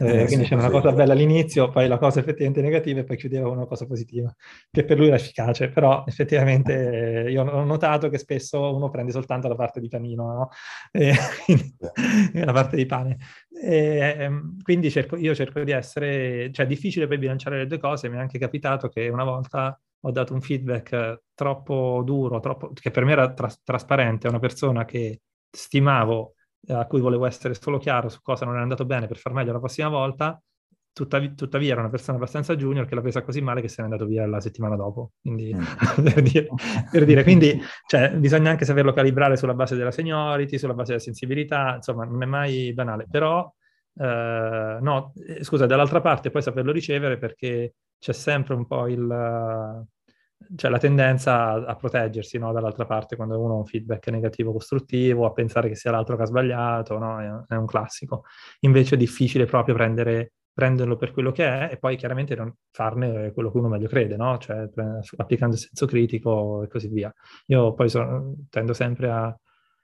eh, quindi c'era una cosa bella all'inizio, poi la cosa effettivamente negativa e poi chiudeva con una cosa positiva, che per lui era efficace, però effettivamente eh, io ho notato che spesso uno prende soltanto la parte di panino, no? <laughs> e, la parte di pane. E, ehm, quindi cerco, io cerco di essere, cioè è difficile poi bilanciare le due cose, mi è anche capitato che una volta ho dato un feedback troppo duro, troppo, che per me era tras- trasparente, a una persona che stimavo a cui volevo essere solo chiaro su cosa non è andato bene per far meglio la prossima volta, tuttav- tuttavia era una persona abbastanza junior che l'ha presa così male che se n'è andato via la settimana dopo. Quindi, mm. <laughs> per, dire, per, dire, quindi cioè, bisogna anche saperlo calibrare sulla base della seniority, sulla base della sensibilità, insomma, non è mai banale. Però Uh, no, eh, scusa, dall'altra parte poi saperlo ricevere perché c'è sempre un po' il, cioè la tendenza a, a proteggersi no? dall'altra parte quando uno ha un feedback negativo costruttivo, a pensare che sia l'altro che ha sbagliato, no? è, è, un classico. Invece è difficile proprio prendere, prenderlo per quello che è e poi chiaramente non farne quello che uno meglio crede, no? cioè applicando il senso critico e così via. Io poi sono, tendo sempre a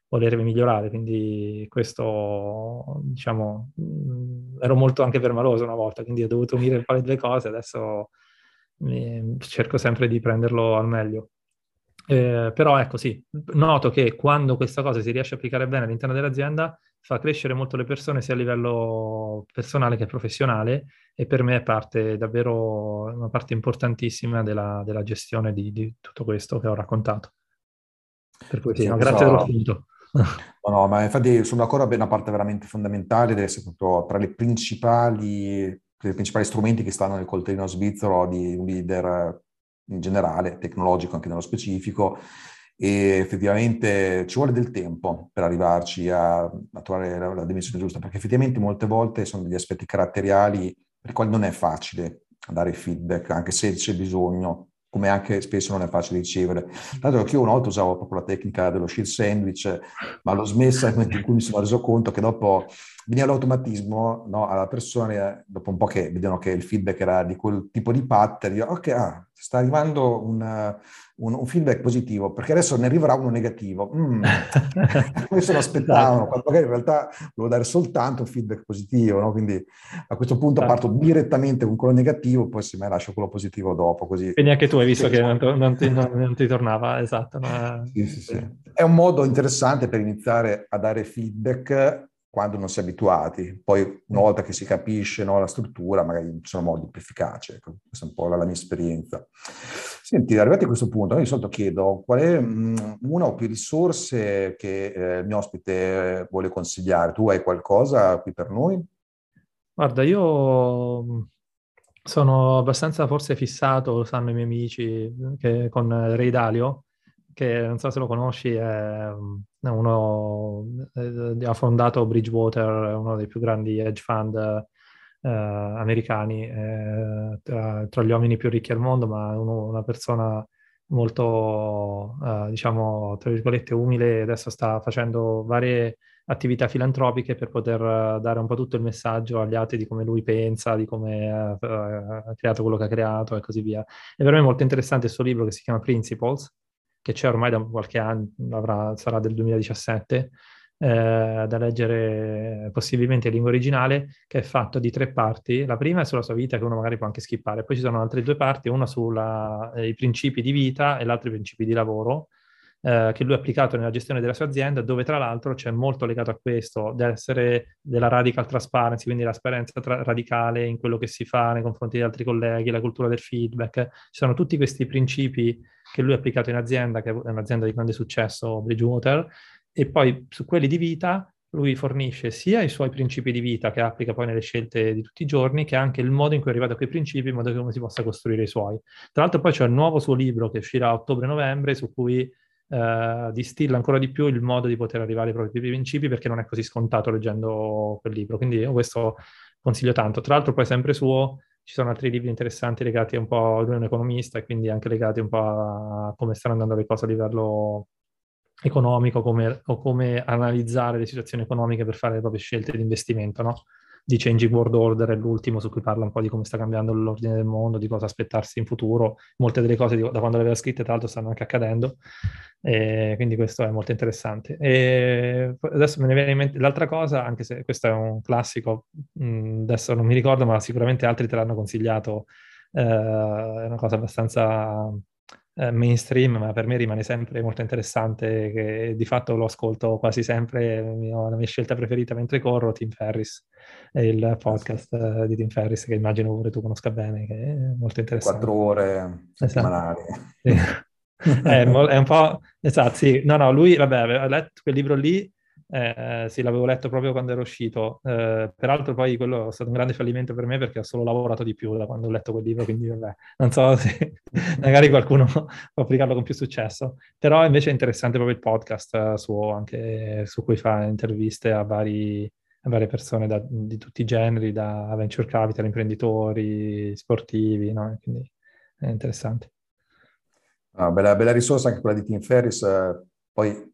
voler migliorare, quindi questo, diciamo, ero molto anche permaloso una volta, quindi ho dovuto unire un po' le due cose, adesso mi, cerco sempre di prenderlo al meglio. Eh, però ecco sì, noto che quando questa cosa si riesce a applicare bene all'interno dell'azienda fa crescere molto le persone sia a livello personale che professionale e per me è parte davvero una parte importantissima della, della gestione di, di, tutto questo che ho raccontato. Per cui sì, no, grazie dello spunto. No, no, ma infatti sono d'accordo, è una parte veramente fondamentale, deve essere proprio tra le principali, i principali strumenti che stanno nel coltellino svizzero di un leader in generale, tecnologico anche nello specifico, e effettivamente ci vuole del tempo per arrivarci a, a trovare la, la, dimensione giusta, perché effettivamente molte volte sono degli aspetti caratteriali per i quali non è facile dare feedback, anche se c'è bisogno, come anche spesso non è facile ricevere. Tanto che io una volta usavo proprio la tecnica dello shield sandwich, ma l'ho smessa nel momento in cui mi sono reso conto che dopo veniva l'automatismo no, alla persona, dopo un po' che vedono che il feedback era di quel tipo di pattern, io, ok, ah, sta arrivando un, un, un, feedback positivo, perché adesso ne arriverà uno negativo. Mm. <laughs> Questo lo aspettavano, esatto. quando magari in realtà volevo dare soltanto un feedback positivo, no? quindi a questo punto esatto. parto direttamente con quello negativo, poi se me lascio quello positivo dopo. Così. Quindi anche tu hai visto che non, non, ti, non, non, ti, tornava, esatto. Ma... Sì, sì, sì. È un modo interessante per iniziare a dare feedback quando non si è abituati. Poi una volta che si capisce no, la struttura, magari ci sono modi più efficaci. Ecco, questa è un po' la, la, mia esperienza. Senti, arrivati a questo punto, io di solito chiedo qual è mh, una o più risorse che eh, il mio ospite vuole consigliare. Tu hai qualcosa qui per noi? Guarda, io sono abbastanza forse fissato, lo sanno i miei amici, che con Ray Dalio, che non so se lo conosci, è uno, eh, ha fondato Bridgewater, uno dei più grandi hedge fund eh, americani, eh, tra, tra, gli uomini più ricchi al mondo, ma uno, una persona molto, eh, diciamo, tra virgolette, umile, adesso sta facendo varie attività filantropiche per poter dare un po' tutto il messaggio agli altri di come lui pensa, di come ha creato quello che ha creato e così via. E per me è molto interessante il suo libro che si chiama Principles, che c'è ormai da qualche anno, avrà, sarà del 2017, eh, da leggere possibilmente in lingua originale, che è fatto di tre parti. La prima è sulla sua vita, che uno magari può anche skippare, poi ci sono altre due parti, una sui eh, principi di vita e l'altra i principi di lavoro, eh, che lui ha applicato nella gestione della sua azienda, dove tra l'altro c'è molto legato a questo, dell'essere della radical transparency, quindi l'esperienza tra- radicale in quello che si fa nei confronti di altri colleghi, la cultura del feedback. Ci sono tutti questi principi che lui ha applicato in azienda, che è un'azienda di grande successo, Bridgewater, e poi su quelli di vita lui fornisce sia i suoi principi di vita che applica poi nelle scelte di tutti i giorni, che anche il modo in cui è arrivato a quei principi, in modo che uno si possa costruire i suoi. Tra l'altro poi c'è il nuovo suo libro che uscirà a ottobre-novembre, su cui eh, distilla ancora di più il modo di poter arrivare ai propri principi, perché non è così scontato leggendo quel libro. Quindi io questo consiglio tanto. Tra l'altro poi sempre suo ci sono altri libri interessanti legati un po', lui è un economista e quindi anche legati un po' a come stanno andando le cose a livello economico come, o come analizzare le situazioni economiche per fare le proprie scelte di investimento, no? di Changing World Order è l'ultimo su cui parla un po' di come sta cambiando l'ordine del mondo, di cosa aspettarsi in futuro. Molte delle cose da quando le aveva scritte, tra l'altro, stanno anche accadendo. E quindi questo è molto interessante. E adesso me ne viene in mente l'altra cosa, anche se questo è un classico, adesso non mi ricordo, ma sicuramente altri te l'hanno consigliato. Eh, è una cosa abbastanza eh, mainstream, ma per me rimane sempre molto interessante, che di fatto lo ascolto quasi sempre, mio, la mia scelta preferita mentre corro, Tim Ferris, è il podcast uh, di Tim Ferris, che immagino pure tu conosca bene, che è molto interessante. Quattro ore settimanali. <laughs> Esatto. Sì. è, è, un po'... Esatto, sì. No, no, lui, vabbè, aveva letto quel libro lì eh, sì, l'avevo letto proprio quando ero uscito. Eh, peraltro, poi quello è stato un grande fallimento per me perché ho solo lavorato di più da quando ho letto quel libro. Quindi, vabbè, non so se <laughs> magari qualcuno può applicarlo con più successo. Però invece è interessante proprio il podcast eh, suo, anche su cui fa interviste a vari, varie persone da, di tutti i generi, da venture capital, imprenditori, sportivi, no? quindi è interessante. Ah, bella, bella, risorsa anche quella di Tim Ferris, eh, poi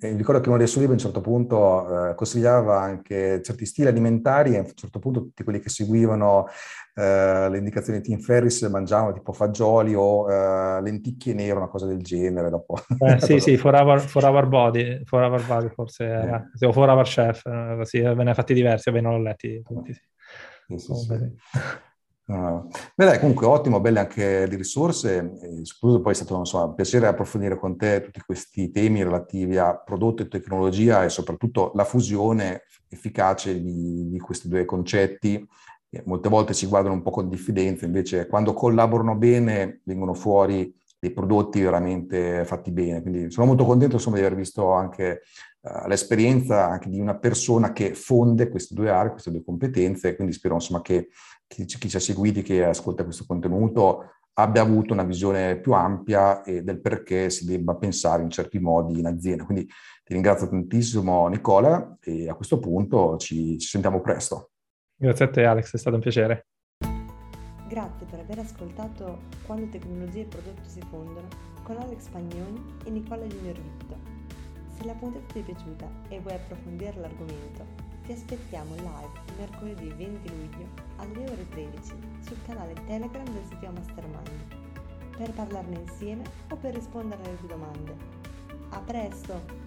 ricordo che uno dei suoi libri a un certo punto eh, consigliava anche certi stili alimentari e a un certo punto tutti quelli che seguivano eh, le indicazioni di Tim Ferris mangiavano tipo fagioli o eh, lenticchie nere, una cosa del genere. Dopo. Eh, <laughs> sì, sì, for our, for our, body, for our body forse era, o for our chef, così, ve ne ha fatti diversi, ve non l'ho letti tutti. Sì. Sì, sì, sì. Uh, beh dai, comunque ottimo, belle anche le risorse, e poi è stato insomma, un piacere approfondire con te tutti questi temi relativi a prodotto e tecnologia e soprattutto la fusione efficace di, di questi due concetti. E molte volte si guardano un po' con diffidenza, invece quando collaborano bene vengono fuori dei prodotti veramente fatti bene. Quindi sono molto contento insomma, di aver visto anche uh, l'esperienza anche di una persona che fonde queste due aree, queste due competenze, quindi spero insomma, che chi, chi ci ha seguiti, che ascolta questo contenuto, abbia avuto una visione più ampia e del perché si debba pensare in certi modi in azienda. Quindi ti ringrazio tantissimo Nicola e a questo punto ci, ci sentiamo presto. Grazie a te Alex, è stato un piacere. Grazie per aver ascoltato Quando tecnologia e prodotto si fondono con Alex Pagnoni e Nicola Junior Vitto. Se la puntata ti è piaciuta e vuoi approfondire l'argomento, ti aspettiamo live mercoledì 20 luglio alle ore 13 sul canale Telegram del sito Mastermind per parlarne insieme o per rispondere alle tue domande. A presto!